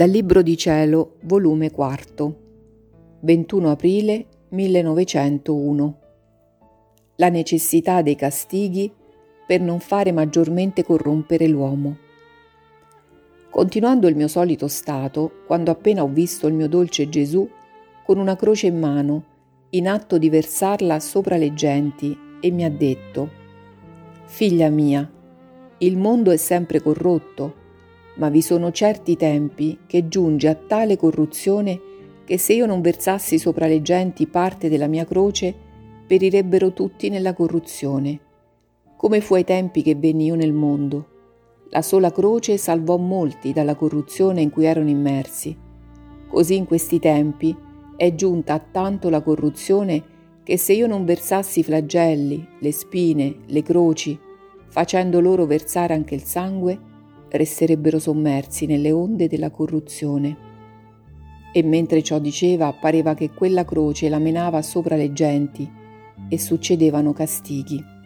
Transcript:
Dal Libro di Cielo, volume 4, 21 aprile 1901. La necessità dei castighi per non fare maggiormente corrompere l'uomo. Continuando il mio solito stato, quando appena ho visto il mio dolce Gesù con una croce in mano, in atto di versarla sopra le genti, e mi ha detto, Figlia mia, il mondo è sempre corrotto, ma vi sono certi tempi che giunge a tale corruzione che se io non versassi sopra le genti parte della mia croce, perirebbero tutti nella corruzione. Come fu ai tempi che venni io nel mondo. La sola croce salvò molti dalla corruzione in cui erano immersi. Così in questi tempi è giunta a tanto la corruzione che se io non versassi i flagelli, le spine, le croci, facendo loro versare anche il sangue, resterebbero sommersi nelle onde della corruzione. E mentre ciò diceva, pareva che quella croce la menava sopra le genti e succedevano castighi.